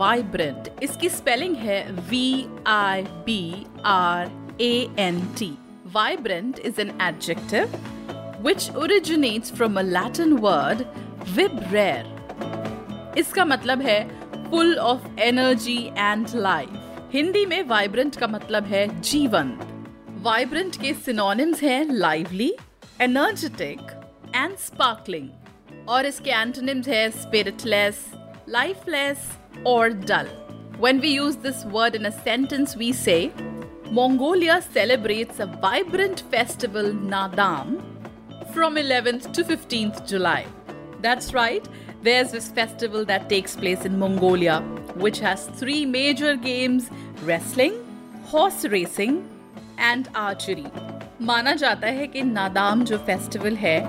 vibrant इसकी spelling है V I B R A N T vibrant is an adjective which originates from a Latin word vibrare इसका मतलब है full of energy and life Hindi में vibrant का मतलब है जीवंत. वाइब्रेंट के सिनोनिम्स हैं लाइवली एनर्जेटिक एंड स्पार्कलिंग और इसके एंटोनिम्स हैं spiritless lifeless or dull. When we use this word in a sentence, we say, Mongolia celebrates a vibrant festival Nadam from 11th to 15th July. That's right, there's this festival that takes place in Mongolia, which has three major games wrestling, horse racing, and archery. माना जाता है कि नादाम जो festival है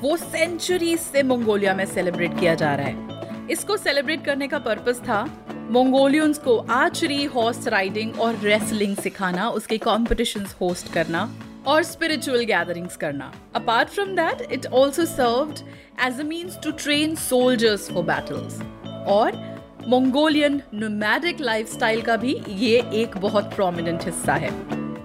वो century से Mongolia में celebrate किया जा रहा है इसको सेलिब्रेट करने का पर्पस था मंगोलियंस को आर्चरी हॉर्स राइडिंग और रेसलिंग सिखाना, उसके कॉम्पिटिशन होस्ट करना और स्पिरिचुअल गैदरिंग्स करना। Apart from that it also served as a means to train soldiers for battles और मंगोलियन नोमैडिक लाइफस्टाइल का भी ये एक बहुत प्रोमिनेंट हिस्सा है।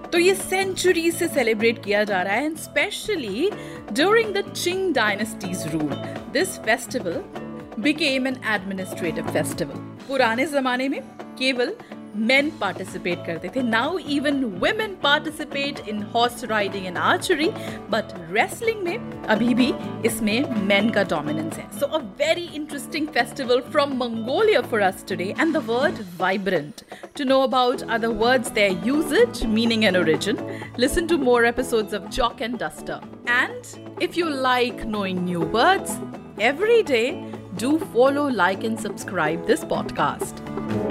तो ये सेंचुरी से सेलिब्रेट किया जा रहा है and specially during the Qing dynasties rule this festival became an administrative festival पुराने जमाने में केवल men participate करते थे now even women participate in horse riding and archery but wrestling में अभी भी इसमें men का dominance है so a very interesting festival from Mongolia for us today and the word vibrant to know about other words their usage meaning and origin listen to more episodes of Jock and Duster and if you like knowing new words every day do follow like and subscribe this podcast